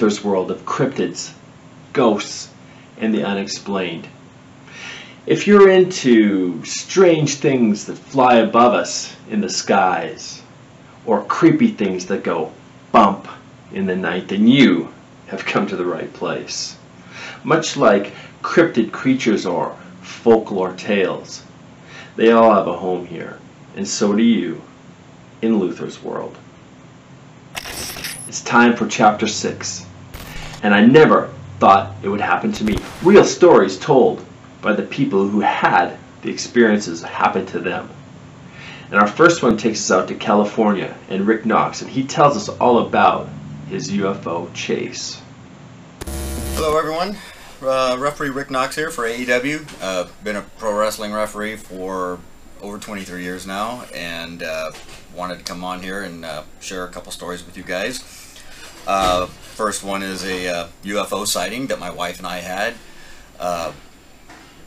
Luther's world of cryptids, ghosts, and the unexplained. If you're into strange things that fly above us in the skies, or creepy things that go bump in the night, then you have come to the right place. Much like cryptid creatures or folklore tales, they all have a home here, and so do you in Luther's world. It's time for chapter 6. And I never thought it would happen to me. Real stories told by the people who had the experiences happen to them. And our first one takes us out to California and Rick Knox, and he tells us all about his UFO chase. Hello, everyone. Uh, referee Rick Knox here for AEW. Uh, been a pro wrestling referee for over 23 years now, and uh, wanted to come on here and uh, share a couple stories with you guys. Uh, first one is a UFO uh, sighting that my wife and I had. Uh,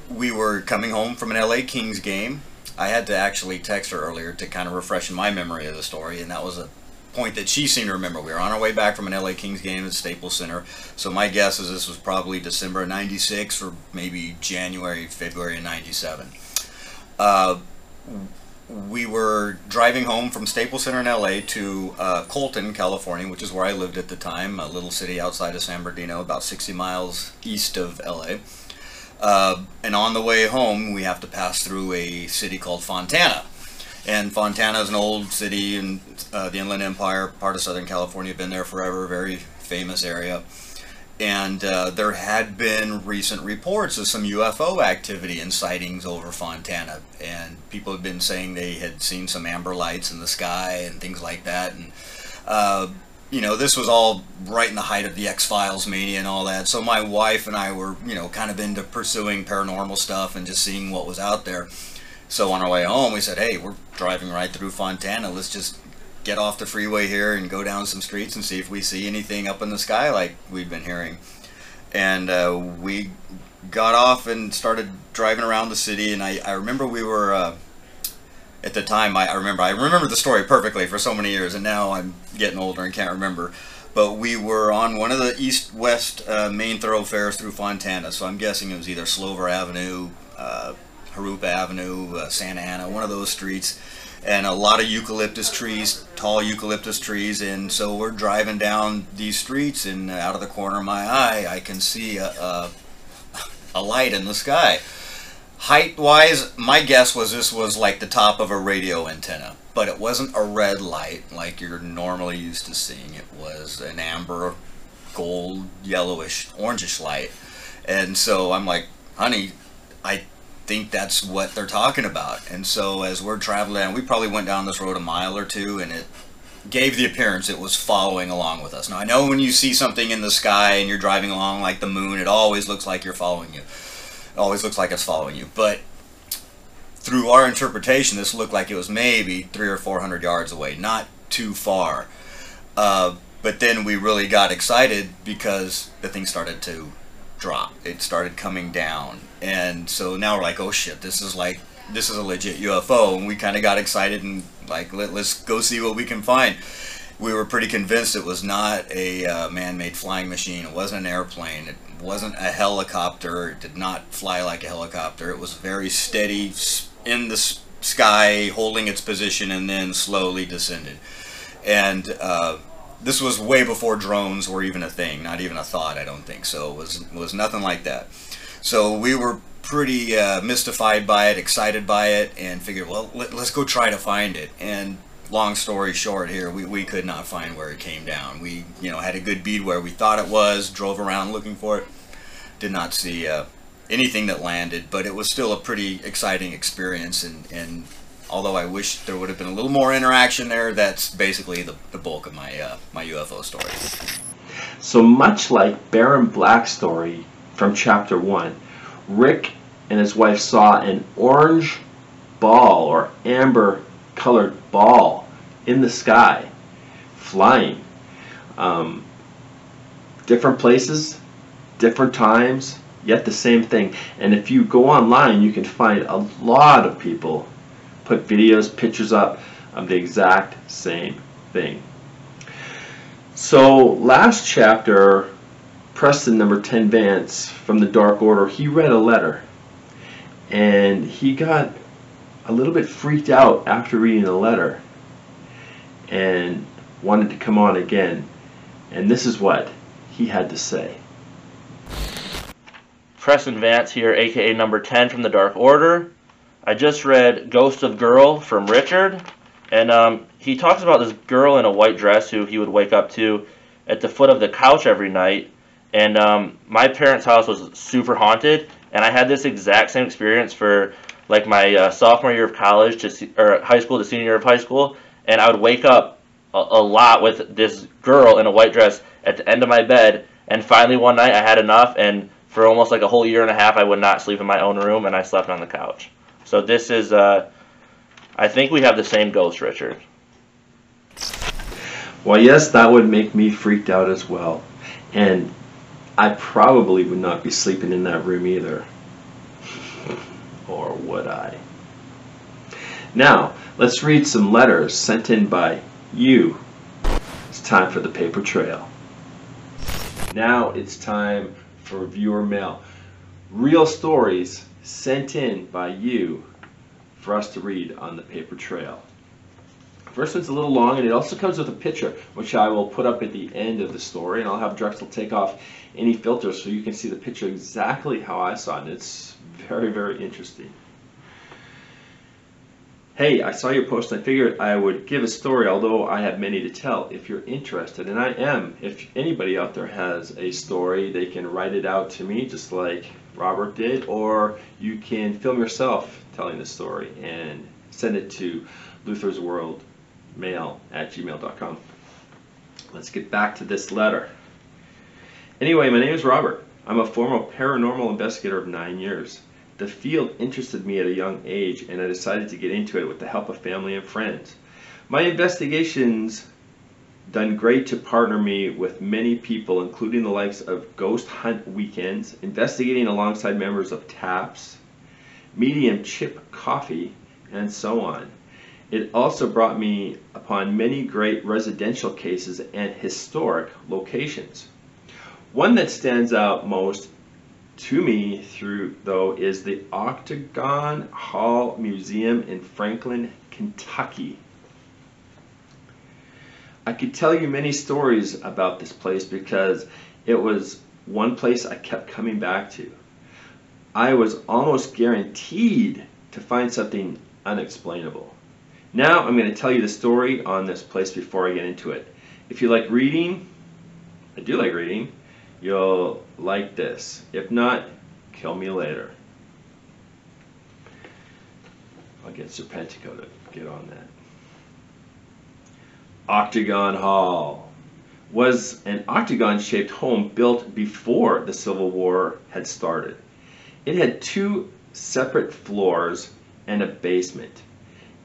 we were coming home from an LA Kings game. I had to actually text her earlier to kind of refresh my memory of the story, and that was a point that she seemed to remember. We were on our way back from an LA Kings game at Staples Center, so my guess is this was probably December of 96 or maybe January, February of 97. We were driving home from Staples Center in LA to uh, Colton, California, which is where I lived at the time, a little city outside of San Bernardino, about 60 miles east of LA. Uh, and on the way home, we have to pass through a city called Fontana. And Fontana is an old city in uh, the Inland Empire, part of Southern California, been there forever, very famous area and uh, there had been recent reports of some UFO activity and sightings over Fontana, and people had been saying they had seen some amber lights in the sky and things like that, and uh, you know this was all right in the height of the X Files mania and all that. So my wife and I were you know kind of into pursuing paranormal stuff and just seeing what was out there. So on our way home, we said, "Hey, we're driving right through Fontana. Let's just get off the freeway here and go down some streets and see if we see anything up in the sky like we've been hearing. And uh, we got off and started driving around the city. And I, I remember we were, uh, at the time, I, I remember, I remember the story perfectly for so many years. And now I'm getting older and can't remember. But we were on one of the east-west uh, main thoroughfares through Fontana. So I'm guessing it was either Slover Avenue, Jurupa Avenue, uh, Santa Ana, one of those streets and a lot of eucalyptus trees, tall eucalyptus trees. And so we're driving down these streets, and out of the corner of my eye, I can see a, a, a light in the sky. Height wise, my guess was this was like the top of a radio antenna, but it wasn't a red light like you're normally used to seeing. It was an amber, gold, yellowish, orangish light. And so I'm like, honey, I think that's what they're talking about. And so as we're traveling, we probably went down this road a mile or two, and it gave the appearance it was following along with us. Now I know when you see something in the sky and you're driving along like the moon, it always looks like you're following you. It always looks like it's following you. But through our interpretation, this looked like it was maybe three or four hundred yards away, not too far. Uh, but then we really got excited because the thing started to drop. It started coming down. And so now we're like, oh shit, this is like, this is a legit UFO. And we kind of got excited and like, let, us go see what we can find. We were pretty convinced it was not a uh, man-made flying machine. It wasn't an airplane. It wasn't a helicopter. It did not fly like a helicopter. It was very steady in the sky, holding its position, and then slowly descended. And uh, this was way before drones were even a thing, not even a thought, I don't think. So it was, was nothing like that. So we were pretty uh, mystified by it, excited by it, and figured, well, let, us go try to find it. And long story short here, we, we could not find where it came down. We, you know, had a good bead where we thought it was, drove around looking for it, did not see uh, anything that landed, but it was still a pretty exciting experience and, and although I wish there would have been a little more interaction there, that's basically the, the bulk of my, uh, my UFO story. So much like Baron Black's story from chapter 1, Rick and his wife saw an orange ball or amber colored ball in the sky flying. Um, different places, different times, yet the same thing. And if you go online, you can find a lot of people put videos, pictures up of the exact same thing. So last chapter, Preston number 10 Vance from the Dark Order, he read a letter and he got a little bit freaked out after reading the letter and wanted to come on again. And this is what he had to say. Preston Vance here, aka number 10 from the Dark Order. I just read Ghost of Girl from Richard, and um, he talks about this girl in a white dress who he would wake up to at the foot of the couch every night. And um, my parents' house was super haunted, and I had this exact same experience for like my uh, sophomore year of college to se- or high school to senior year of high school, and I would wake up a, a lot with this girl in a white dress at the end of my bed. And finally, one night, I had enough, and for almost like a whole year and a half, I would not sleep in my own room, and I slept on the couch. So this is, uh, I think we have the same ghost, Richard. Well, yes, that would make me freaked out as well. And I probably would not be sleeping in that room either. or would I? Now, let's read some letters sent in by you. It's time for the paper trail. Now it's time for viewer mail. Real stories sent in by you for us to read on the paper trail. First one's a little long, and it also comes with a picture, which I will put up at the end of the story, and I'll have Drexel take off any filters so you can see the picture exactly how I saw it, and it's very, very interesting. Hey, I saw your post I figured I would give a story, although I have many to tell, if you're interested, and I am. If anybody out there has a story, they can write it out to me, just like Robert did, or you can film yourself telling the story and send it to Luther's World mail at gmail.com. Let's get back to this letter. Anyway, my name is Robert. I'm a former paranormal investigator of nine years. The field interested me at a young age, and I decided to get into it with the help of family and friends. My investigations done great to partner me with many people, including the likes of Ghost Hunt Weekends, investigating alongside members of TAPS, Medium Chip Coffey, and so on. It also brought me upon many great residential cases and historic locations. One that stands out most to me through though is the Octagon Hall Museum in Franklin, Kentucky. I could tell you many stories about this place because it was one place I kept coming back to. I was almost guaranteed to find something unexplainable. Now I'm going to tell you the story on this place before I get into it. If you like reading, I do like reading, you'll like this. If not, kill me later. I'll get Serpentico to get on that. Octagon Hall was an octagon shaped home built before the Civil War had started. It had two separate floors and a basement.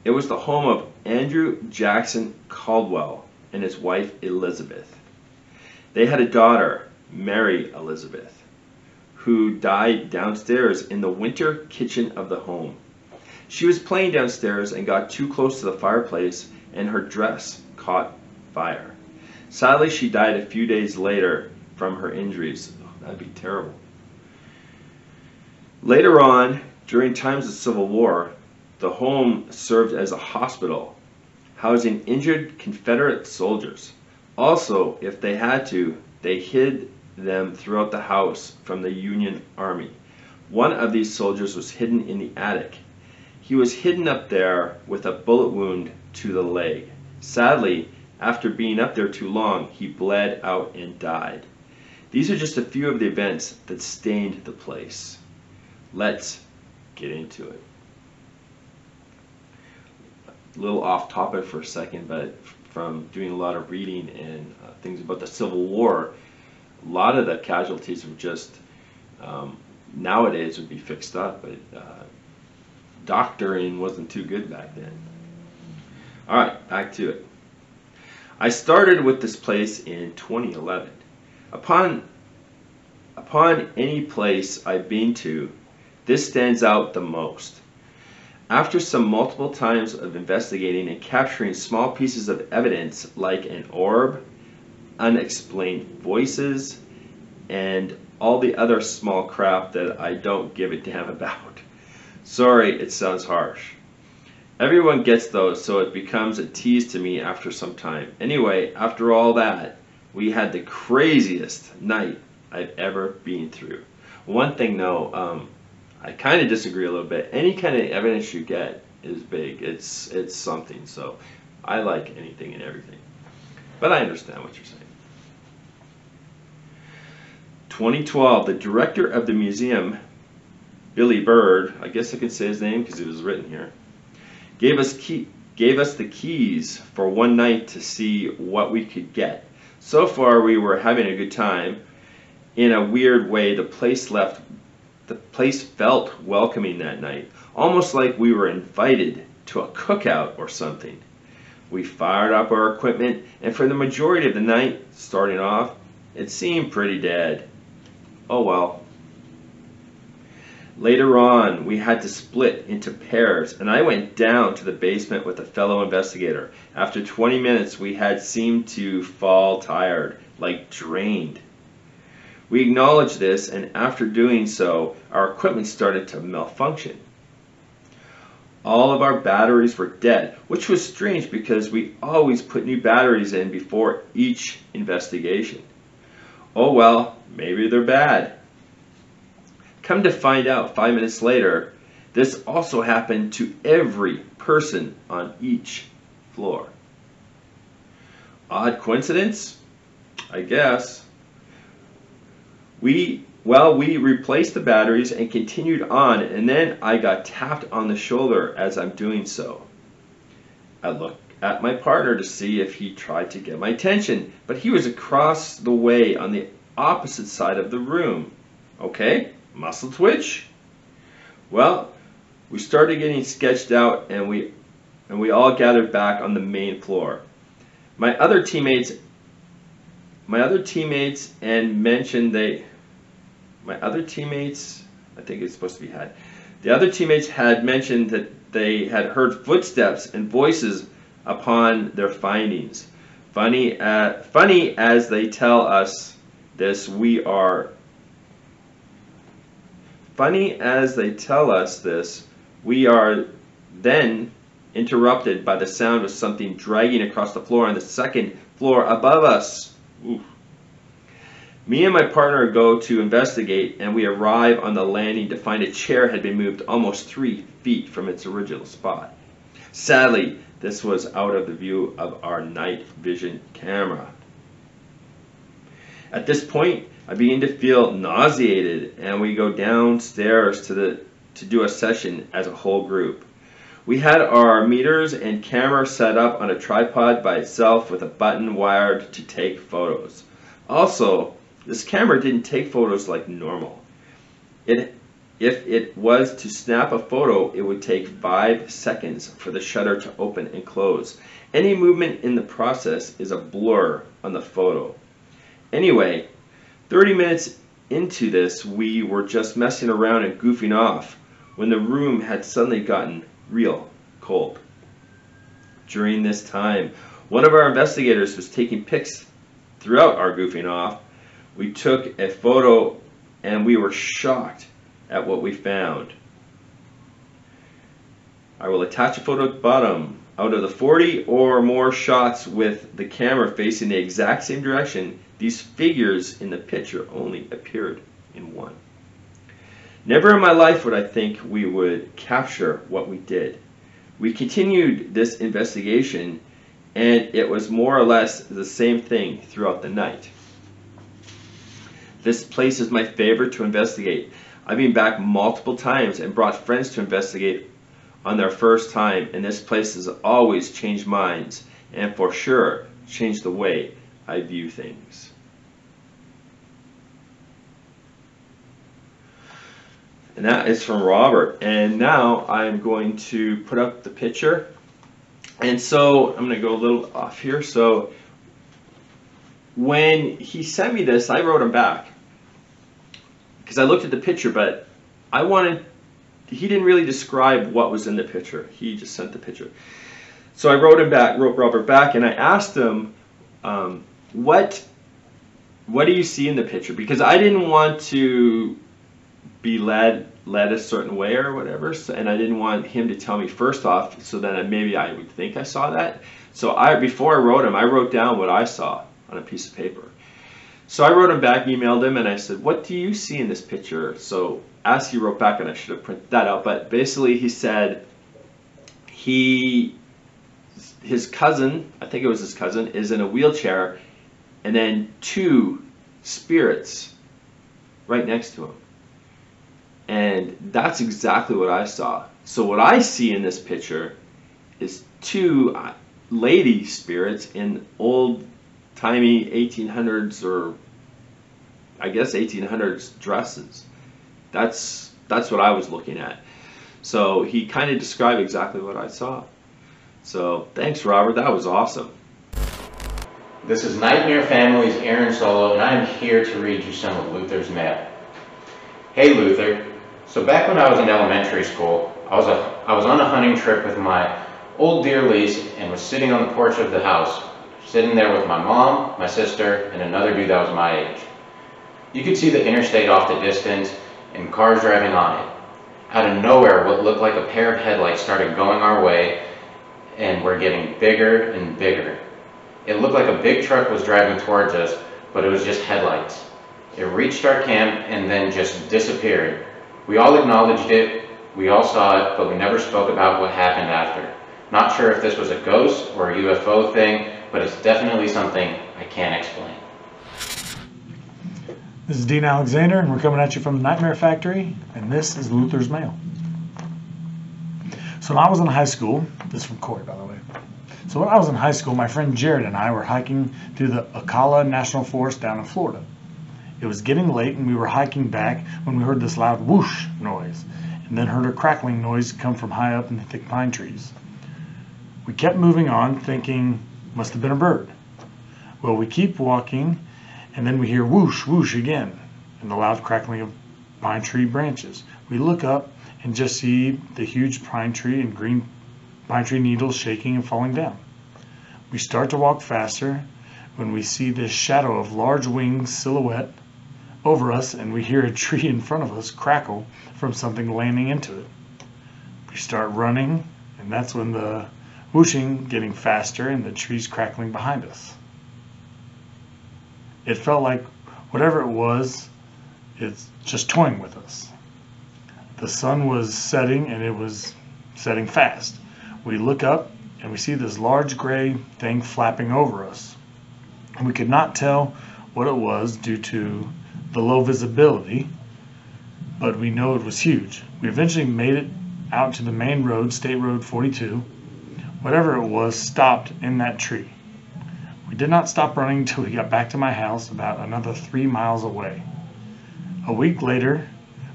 It was the home of Andrew Jackson Caldwell and his wife Elizabeth. They had a daughter, Mary Elizabeth, who died downstairs in the winter kitchen of the home. She was playing downstairs and got too close to the fireplace, and her dress caught fire. Sadly, she died a few days later from her injuries. Oh, that'd be terrible. Later on, during times of civil war, the home served as a hospital, housing injured Confederate soldiers. Also, if they had to, they hid them throughout the house from the Union Army. One of these soldiers was hidden in the attic. He was hidden up there with a bullet wound to the leg. Sadly, after being up there too long, he bled out and died. These are just a few of the events that stained the place. Let's get into it. A little off topic for a second, but from doing a lot of reading and uh, things about the Civil War, a lot of the casualties were just um, nowadays would be fixed up, but uh, doctoring wasn't too good back then. All right, back to it. I started with this place in 2011. Upon upon any place I've been to, this stands out the most. After some multiple times of investigating and capturing small pieces of evidence like an orb, unexplained voices, and all the other small crap that I don't give a damn about. Sorry, it sounds harsh. Everyone gets those, so it becomes a tease to me after some time. Anyway, after all that, we had the craziest night I've ever been through. One thing though, um, I kind of disagree a little bit. Any kind of evidence you get is big. It's it's something. So I like anything and everything. But I understand what you're saying. 2012, the director of the museum, Billy Bird, I guess I could say his name because it was written here, gave us key, gave us the keys for one night to see what we could get. So far, we were having a good time. In a weird way, the place left, the place felt welcoming that night, almost like we were invited to a cookout or something. We fired up our equipment, and for the majority of the night, starting off, it seemed pretty dead. Oh well. Later on, we had to split into pairs, and I went down to the basement with a fellow investigator. After 20 minutes, we had seemed to fall tired, like drained. We acknowledged this, and after doing so, our equipment started to malfunction. All of our batteries were dead, which was strange because we always put new batteries in before each investigation. Oh well, maybe they're bad. Come to find out five minutes later, this also happened to every person on each floor. Odd coincidence? I guess. We, well, we replaced the batteries and continued on, and then I got tapped on the shoulder as I'm doing so. I looked at my partner to see if he tried to get my attention, but he was across the way on the opposite side of the room. Okay? muscle twitch? Well, we started getting sketched out and we and we all gathered back on the main floor. My other teammates my other teammates and mentioned they my other teammates I think it's supposed to be had. The other teammates had mentioned that they had heard footsteps and voices upon their findings. Funny, uh, funny as they tell us this, we are Funny as they tell us this, we are then interrupted by the sound of something dragging across the floor on the second floor above us. Me and my partner go to investigate, and we arrive on the landing to find a chair had been moved almost three feet from its original spot. Sadly, this was out of the view of our night vision camera. At this point, I begin to feel nauseated, and we go downstairs to the to do a session as a whole group. We had our meters and camera set up on a tripod by itself with a button wired to take photos. Also, this camera didn't take photos like normal. It, if it was to snap a photo, it would take five seconds for the shutter to open and close. Any movement in the process is a blur on the photo. Anyway, 30 minutes into this, we were just messing around and goofing off when the room had suddenly gotten real cold. During this time, one of our investigators was taking pics throughout our goofing off. We took a photo and we were shocked at what we found. I will attach a photo at the bottom. Out of the 40 or more shots with the camera facing the exact same direction, these figures in the picture only appeared in one. Never in my life would I think we would capture what we did. We continued this investigation and it was more or less the same thing throughout the night. This place is my favorite to investigate. I've been back multiple times and brought friends to investigate on their first time and this place has always changed minds and for sure changed the way I view things. And that is from Robert. And now I'm going to put up the picture. And so I'm going to go a little off here. So when he sent me this, I wrote him back because I looked at the picture, but I wanted, he didn't really describe what was in the picture. He just sent the picture. So I wrote him back, wrote Robert back, and I asked him um, what what do you see in the picture? Because I didn't want to be led led a certain way or whatever, so, and I didn't want him to tell me first off, so then maybe I would think I saw that. So I before I wrote him, I wrote down what I saw on a piece of paper. So I wrote him back, emailed him, and I said, "What do you see in this picture?" So as he wrote back, and I should have printed that out, but basically he said he his cousin, I think it was his cousin, is in a wheelchair, and then two spirits right next to him. And that's exactly what I saw. So what I see in this picture is two uh, lady spirits in old timey 1800s or I guess 1800s dresses. That's that's what I was looking at. So he kind of described exactly what I saw. So thanks, Robert. That was awesome. This is Nightmare Family's Aaron Solo, and I'm here to read you some of Luther's mail. Hey, Luther. So back when I was in elementary school, I was, a, I was on a hunting trip with my old dear Lise and was sitting on the porch of the house, sitting there with my mom, my sister, and another dude that was my age. You could see the interstate off the distance and cars driving on it. Out of nowhere, what looked like a pair of headlights started going our way and were getting bigger and bigger. It looked like a big truck was driving towards us, but it was just headlights. It reached our camp and then just disappeared. We all acknowledged it, we all saw it, but we never spoke about what happened after. Not sure if this was a ghost or a UFO thing, but it's definitely something I can't explain. This is Dean Alexander, and we're coming at you from the Nightmare Factory, and this is Luther's Mail. So when I was in high school, this is from Corey, by the way. So when I was in high school, my friend Jared and I were hiking through the Ocala National Forest down in Florida. It was getting late, and we were hiking back when we heard this loud whoosh noise, and then heard a crackling noise come from high up in the thick pine trees. We kept moving on, thinking, must have been a bird. Well, we keep walking, and then we hear whoosh, whoosh again, and the loud crackling of pine tree branches. We look up and just see the huge pine tree and green pine tree needles shaking and falling down. We start to walk faster when we see this shadow of large wings silhouette over us, and we hear a tree in front of us crackle from something landing into it. We start running, and that's when the whooshing getting faster and the trees crackling behind us it felt like whatever it was, it's just toying with us. The sun was setting and it was setting fast. We look up and we see this large gray thing flapping over us. We could not tell what it was due to the low visibility, but we know it was huge. We eventually made it out to the main road, State Road 42. Whatever it was stopped in that tree. We did not stop running until we got back to my house about another three miles away. A week later,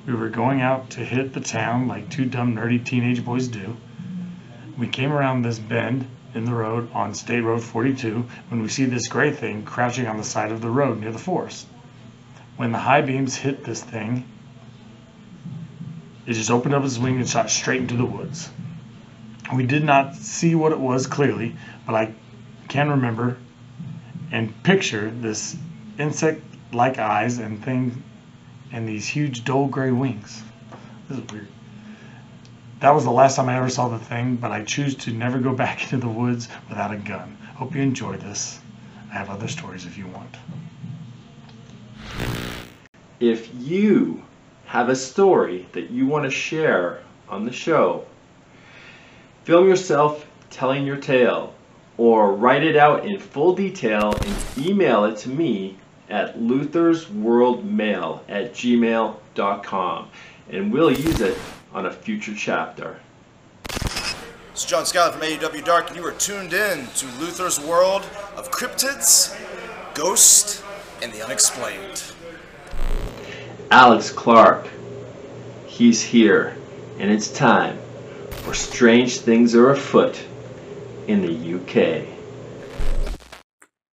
we were going out to hit the town like two dumb, nerdy teenage boys do. We came around this bend in the road on State Road 42 when we see this gray thing crouching on the side of the road near the forest. When the high beams hit this thing, it just opened up its wing and shot straight into the woods. We did not see what it was clearly, but I can remember and picture this insect-like eyes and thing and these huge dull gray wings. This is weird. That was the last time I ever saw the thing, but I choose to never go back into the woods without a gun. Hope you enjoy this. I have other stories if you want. If you have a story that you want to share on the show, film yourself telling your tale or write it out in full detail and email it to me at luthersworldmail at gmail.com and we'll use it on a future chapter. It's John Scott from AEW Dark, and you are tuned in to Luther's World of Cryptids, Ghost, and the Unexplained. Alex Clark, he's here, and it's time for Strange Things Are Afoot in the UK.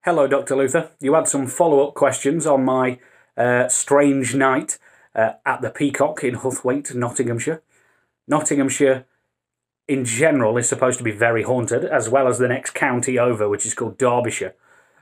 Hello, Dr. Luther. You had some follow up questions on my uh, strange night uh, at the Peacock in Huthwaite, Nottinghamshire. Nottinghamshire, in general, is supposed to be very haunted, as well as the next county over, which is called Derbyshire.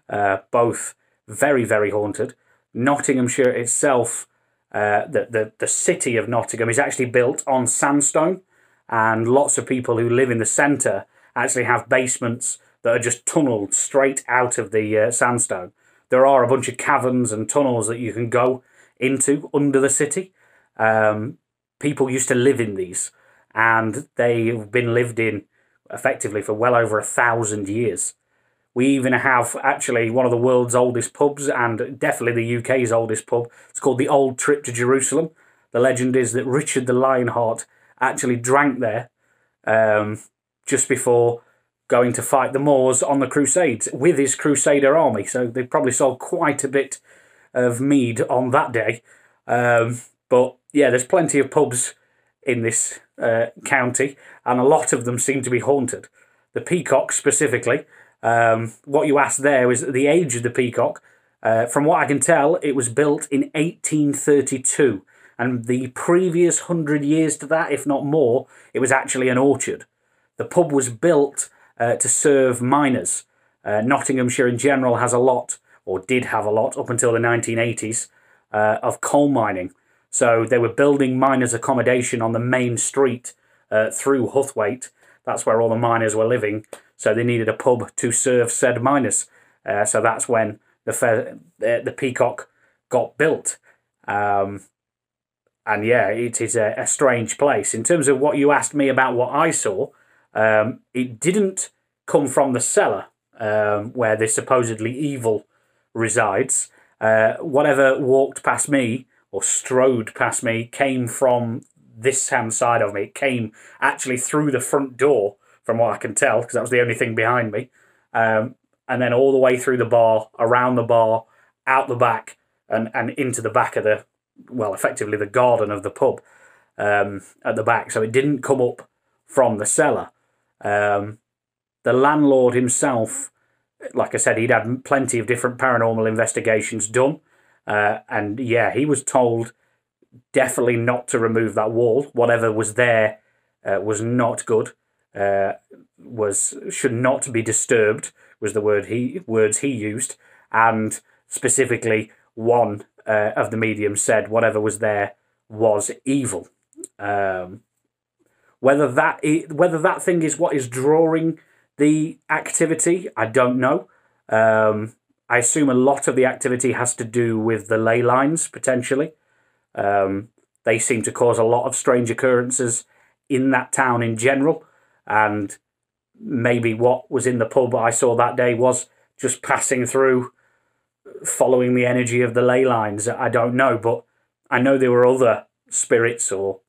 Uh, both very, very haunted. Nottinghamshire itself, uh, the, the, the city of Nottingham, is actually built on sandstone, and lots of people who live in the centre actually have basements that are just tunnelled straight out of the uh, sandstone. There are a bunch of caverns and tunnels that you can go into under the city. Um, people used to live in these, and they've been lived in effectively for well over a thousand years. We even have actually one of the world's oldest pubs and definitely the UK's oldest pub. It's called the Old Trip to Jerusalem. The legend is that Richard the Lionheart actually drank there um, just before going to fight the Moors on the Crusades with his Crusader army. So they probably sold quite a bit of mead on that day. Um, but yeah, there's plenty of pubs in this uh, county, and a lot of them seem to be haunted. The Peacock specifically. Um, what you asked there was the age of the Peacock. Uh, from what I can tell, it was built in 1832, and the previous hundred years to that, if not more, it was actually an orchard. The pub was built uh, to serve miners. Uh, Nottinghamshire in general has a lot, or did have a lot up until the 1980s, uh, of coal mining. So they were building miners' accommodation on the main street uh, through Huthwaite. That's where all the miners were living. So they needed a pub to serve said miners. Uh, so that's when the fe- the Peacock got built. Um, and yeah, it is a, a, strange place. In terms of what you asked me about what I saw, um, it didn't come from the cellar um, where this supposedly evil resides. Uh, whatever walked past me or strode past me came from this hand side of me. It came actually through the front door, from what I can tell, because that was the only thing behind me. Um, and then all the way through the bar, around the bar, out the back, and, and into the back of the, well, effectively the garden of the pub um, at the back. So it didn't come up from the cellar. Um, the landlord himself, like I said, he'd had plenty of different paranormal investigations done. Uh, and yeah, he was told definitely not to remove that wall. Whatever was there uh, was not good. Uh, was should not be disturbed was the word he words he used, and specifically one uh, of the medium said whatever was there was evil. Um, whether that whether that thing is what is drawing the activity, I don't know. Um, I assume a lot of the activity has to do with the ley lines, potentially. Um, they seem to cause a lot of strange occurrences in that town in general. And maybe what was in the pub I saw that day was just passing through, following the energy of the ley lines. I don't know, but I know there were other spirits or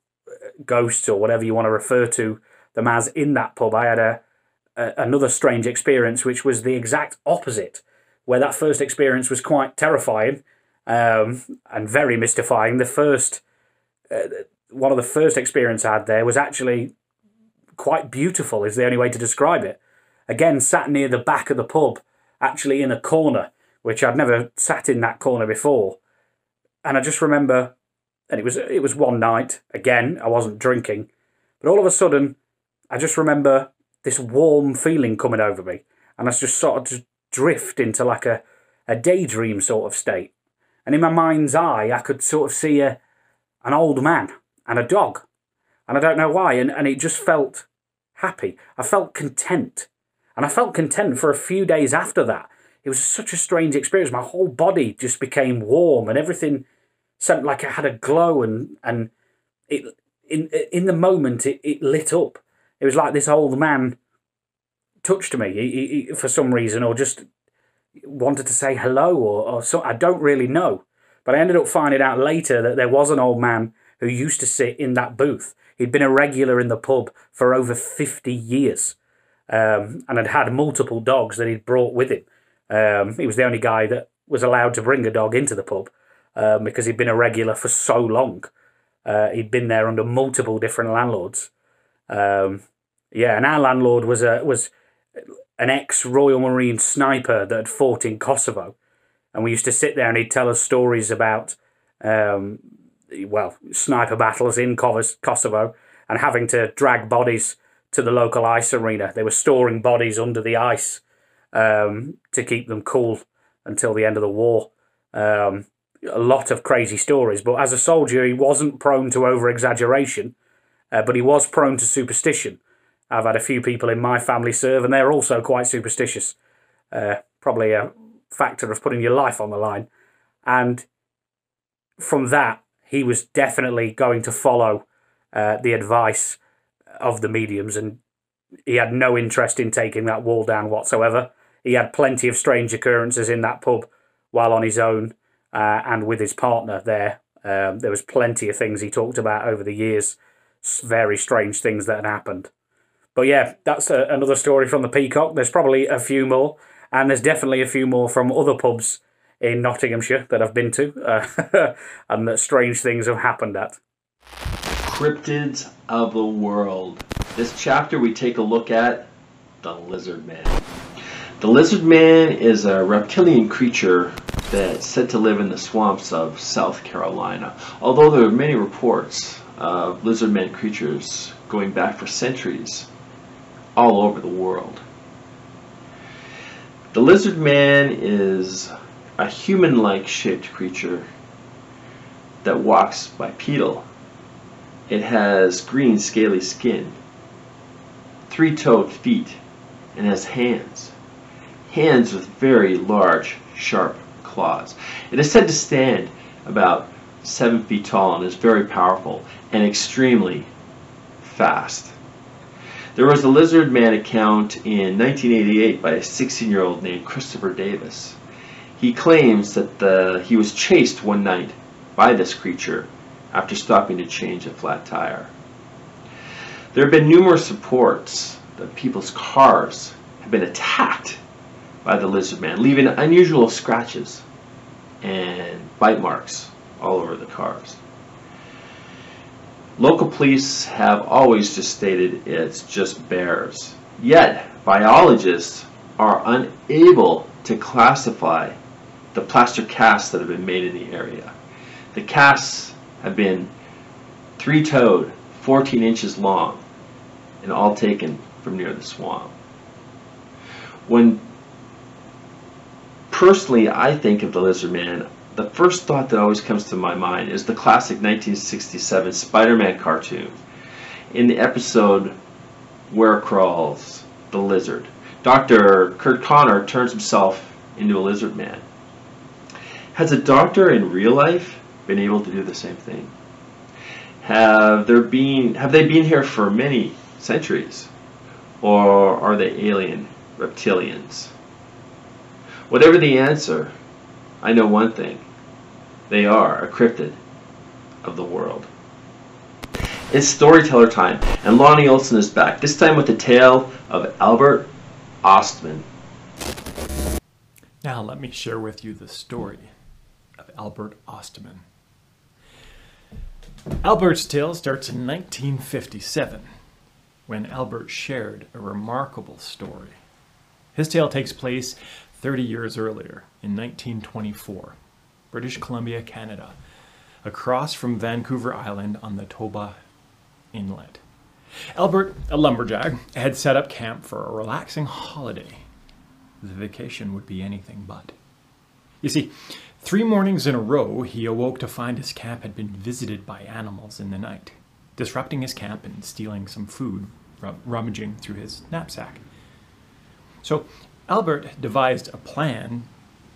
ghosts or whatever you want to refer to them as in that pub. I had a, a another strange experience, which was the exact opposite where that first experience was quite terrifying um, and very mystifying. The first, uh, one of the first experience I had there was actually quite beautiful, is the only way to describe it. Again, sat near the back of the pub, actually in a corner, which I'd never sat in that corner before. And I just remember, and it was it was one night. Again, I wasn't drinking, but all of a sudden, I just remember this warm feeling coming over me, and I just sort of drift into like a, a daydream sort of state. And in my mind's eye, I could sort of see a, an old man and a dog. And I don't know why. And, and it just felt happy. I felt content. And I felt content for a few days after that. It was such a strange experience. My whole body just became warm and everything seemed like it had a glow and, and it in in the moment it, it lit up. It was like this old man touched me he, he, for some reason, or just wanted to say hello, or, or so. I don't really know. But I ended up finding out later that there was an old man who used to sit in that booth. He'd been a regular in the pub for over 50 years um, and had had multiple dogs that he'd brought with him. Um, he was the only guy that was allowed to bring a dog into the pub um, because he'd been a regular for so long. Uh, he'd been there under multiple different landlords. Um, yeah, and our landlord was a was an ex Royal Marine sniper that had fought in Kosovo. And we used to sit there and he'd tell us stories about, um, well, sniper battles in Kosovo and having to drag bodies to the local ice arena. They were storing bodies under the ice um, to keep them cool until the end of the war. Um, a lot of crazy stories. But as a soldier, he wasn't prone to over exaggeration, uh, but he was prone to superstition. I've had a few people in my family serve, and they're also quite superstitious. Uh, probably a factor of putting your life on the line. And from that, he was definitely going to follow uh, the advice of the mediums, and he had no interest in taking that wall down whatsoever. He had plenty of strange occurrences in that pub while on his own uh, and with his partner there. Um, there was plenty of things he talked about over the years, very strange things that had happened. But yeah, that's a, another story from the Peacock. There's probably a few more, and there's definitely a few more from other pubs in Nottinghamshire that I've been to, uh, and that strange things have happened at. Cryptids of the world. This chapter we take a look at the lizard man. The lizard man is a reptilian creature that's said to live in the swamps of South Carolina. Although there are many reports of lizard man creatures going back for centuries all over the world. The lizard man is a human-like shaped creature that walks bipedal. It has green scaly skin, three-toed feet, and has hands. Hands with very large, sharp claws. It is said to stand about seven feet tall and is very powerful and extremely fast. There was a lizard man account in 1988 by a 16 year old named Christopher Davis. He claims that the, he was chased one night by this creature after stopping to change a flat tire. There have been numerous reports that people's cars have been attacked by the lizard man, leaving unusual scratches and bite marks all over the cars. Local police have always just stated it's just bears. Yet, biologists are unable to classify the plaster casts that have been made in the area. The casts have been three-toed, 14 inches long, and all taken from near the swamp. When personally I think of the Lizard Man, the first thought that always comes to my mind is the classic 1967 Spider-Man cartoon. In the episode Where Crawls the Lizard, Dr. Curt Connor turns himself into a lizard man. Has a doctor in real life been able to do the same thing? Have there been have they been here for many centuries? Or are they alien reptilians? Whatever the answer, I know one thing. They are a cryptid of the world. It's storyteller time, and Lonnie Olson is back, this time with the tale of Albert Ostman. Now let me share with you the story of Albert Ostman. Albert's tale starts in 1957 when Albert shared a remarkable story. His tale takes place 30 years earlier in 1924, British Columbia, Canada, across from Vancouver Island on the Toba Inlet. Albert, a lumberjack, had set up camp for a relaxing holiday. The vacation would be anything but. You see, three mornings in a row he awoke to find his camp had been visited by animals in the night, disrupting his camp and stealing some food, rummaging through his knapsack. So Albert devised a plan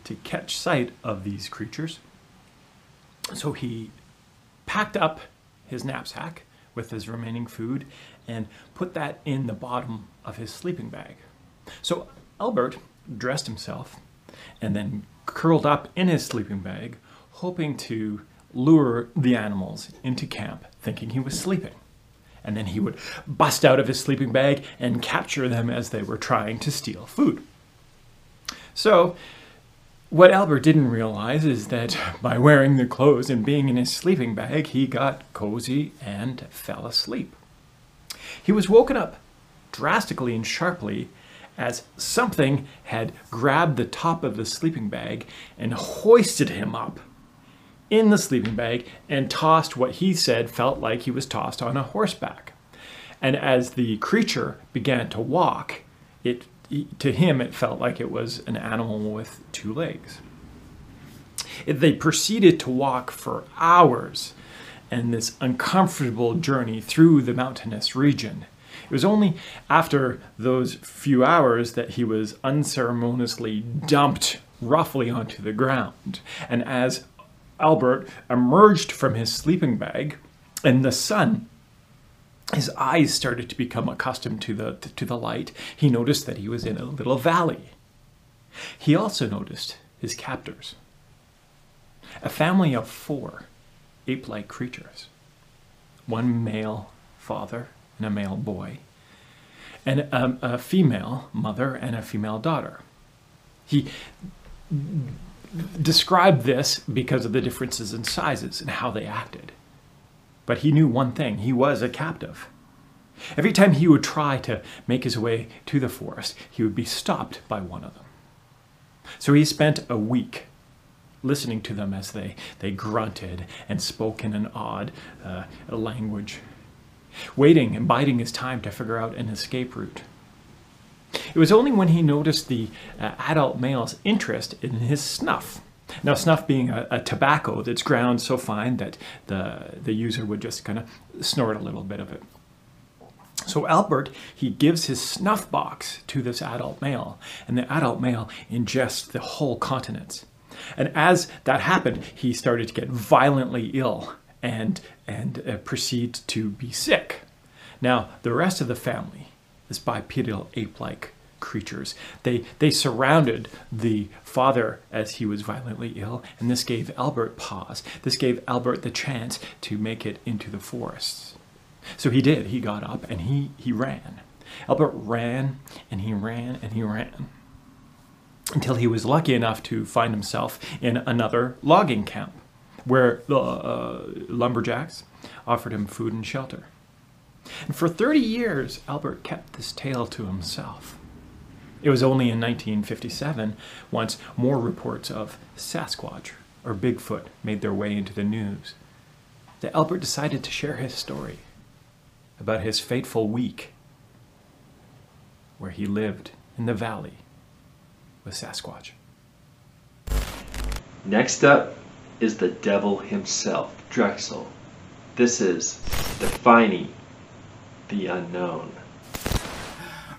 to catch sight of these creatures. So he packed up his knapsack with his remaining food and put that in the bottom of his sleeping bag. So Albert dressed himself and then curled up in his sleeping bag, hoping to lure the animals into camp, thinking he was sleeping. And then he would bust out of his sleeping bag and capture them as they were trying to steal food. So, what Albert didn't realize is that by wearing the clothes and being in his sleeping bag, he got cozy and fell asleep. He was woken up drastically and sharply as something had grabbed the top of the sleeping bag and hoisted him up in the sleeping bag and tossed what he said felt like he was tossed on a horseback. And as the creature began to walk, it to him, it felt like it was an animal with two legs. They proceeded to walk for hours and this uncomfortable journey through the mountainous region. It was only after those few hours that he was unceremoniously dumped roughly onto the ground. And as Albert emerged from his sleeping bag in the sun, his eyes started to become accustomed to the, to the light. He noticed that he was in a little valley. He also noticed his captors, a family of four ape like creatures one male father and a male boy, and a, a female mother and a female daughter. He described this because of the differences in sizes and how they acted. But he knew one thing he was a captive. Every time he would try to make his way to the forest, he would be stopped by one of them. So he spent a week listening to them as they, they grunted and spoke in an odd uh, language, waiting and biding his time to figure out an escape route. It was only when he noticed the uh, adult male's interest in his snuff. Now, snuff being a, a, tobacco that's ground so fine that the, the user would just kind of snort a little bit of it. So Albert, he gives his snuff box to this adult male, and the adult male ingests the whole continent. And as that happened, he started to get violently ill and, and uh, proceed to be sick. Now, the rest of the family, this bipedal ape-like creatures, they, they surrounded the father as he was violently ill, and this gave Albert pause. This gave Albert the chance to make it into the forests. So he did. He got up and he, he ran. Albert ran and he ran and he ran until he was lucky enough to find himself in another logging camp where the uh, lumberjacks offered him food and shelter. And for 30 years, Albert kept this tale to himself. It was only in 1957, once more reports of Sasquatch or Bigfoot made their way into the news, that Albert decided to share his story about his fateful week where he lived in the valley with Sasquatch. Next up is the devil himself, Drexel. This is defining the unknown.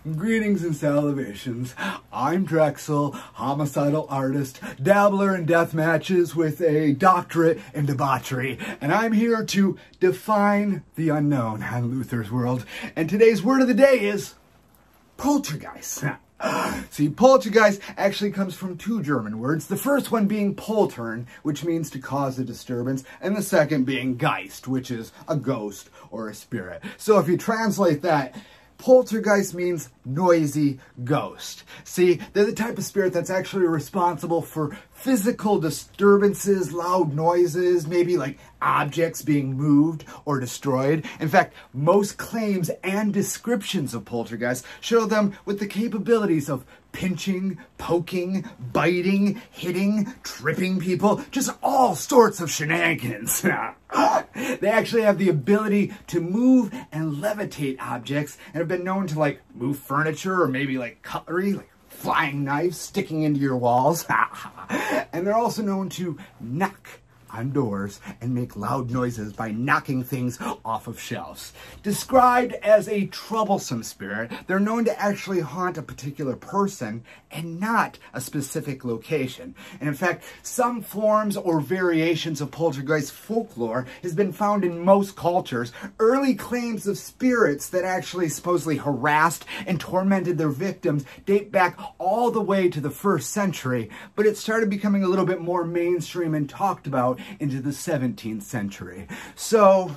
Greetings and salutations. I'm Drexel, homicidal artist, dabbler in death matches with a doctorate in debauchery, and I'm here to define the unknown on Luther's World. And today's word of the day is poltergeist. See, poltergeist actually comes from two German words. The first one being poltern, which means to cause a disturbance, and the second being geist, which is a ghost or a spirit. So if you translate that, Poltergeist means noisy ghost. See, they're the type of spirit that's actually responsible for physical disturbances, loud noises, maybe like objects being moved or destroyed. In fact, most claims and descriptions of poltergeists show them with the capabilities of pinching, poking, biting, hitting, tripping people, just all sorts of shenanigans. they actually have the ability to move and levitate objects and have been known to like move furniture or maybe like cutlery, like flying knives sticking into your walls. and they're also known to knock on doors and make loud noises by knocking things off of shelves. Described as a troublesome spirit, they're known to actually haunt a particular person and not a specific location. And in fact, some forms or variations of poltergeist folklore has been found in most cultures. Early claims of spirits that actually supposedly harassed and tormented their victims date back all the way to the first century, but it started becoming a little bit more mainstream and talked about into the 17th century. So,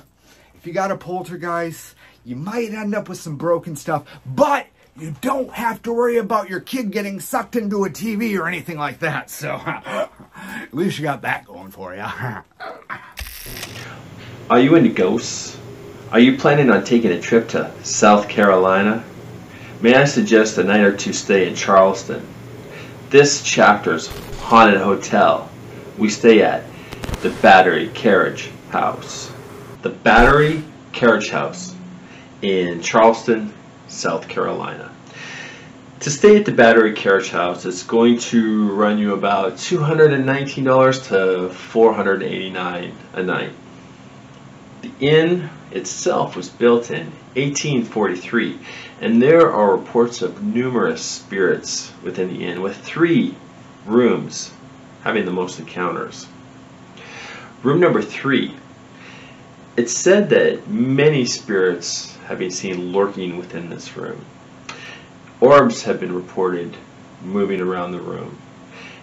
if you got a poltergeist, you might end up with some broken stuff, but you don't have to worry about your kid getting sucked into a TV or anything like that. So, at least you got that going for you. Are you into ghosts? Are you planning on taking a trip to South Carolina? May I suggest a night or two stay in Charleston? This chapter's Haunted Hotel. We stay at the Battery Carriage House. The Battery Carriage House in Charleston, South Carolina. To stay at the Battery Carriage House, it's going to run you about $219 to $489 a night. The inn itself was built in 1843, and there are reports of numerous spirits within the inn, with three rooms having the most encounters. Room number three. It's said that many spirits have been seen lurking within this room. Orbs have been reported moving around the room.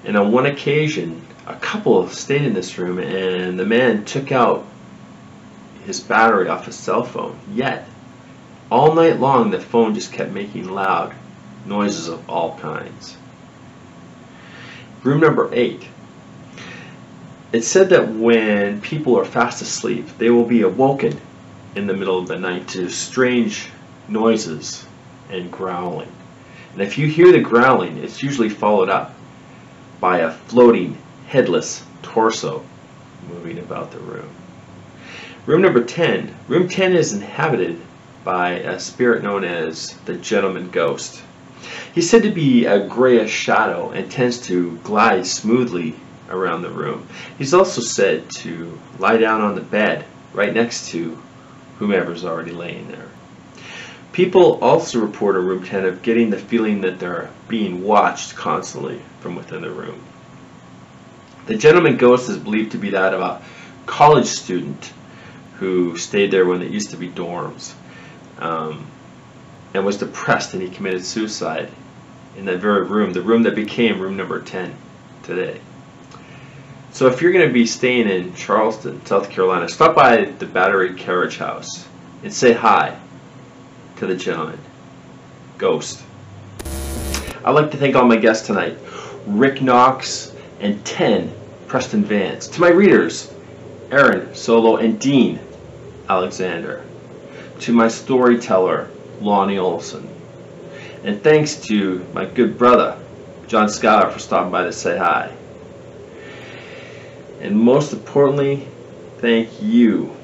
And on one occasion, a couple stayed in this room and the man took out his battery off his cell phone. Yet, all night long, the phone just kept making loud noises of all kinds. Room number eight. It's said that when people are fast asleep, they will be awoken in the middle of the night to strange noises and growling. And if you hear the growling, it's usually followed up by a floating, headless torso moving about the room. Room number 10. Room 10 is inhabited by a spirit known as the Gentleman Ghost. He's said to be a grayish shadow and tends to glide smoothly around the room. He's also said to lie down on the bed right next to whomever's already laying there. People also report in room 10 of getting the feeling that they're being watched constantly from within the room. The gentleman ghost is believed to be that of a college student who stayed there when it used to be dorms um, and was depressed and he committed suicide in that very room, the room that became room number 10 today. So if you're going to be staying in Charleston, South Carolina, stop by the Battery Carriage House and say hi to the gentleman. Ghost. I'd like to thank all my guests tonight. Rick Knox and 10 Preston Vance. To my readers, Aaron Solo and Dean Alexander. To my storyteller, Lonnie Olson. And thanks to my good brother, John Schuyler, for stopping by to say hi. And most importantly, thank you.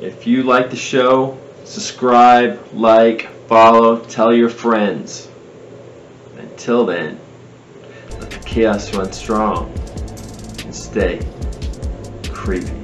If you like the show, subscribe, like, follow, tell your friends. Until then, let the chaos run strong and stay creepy.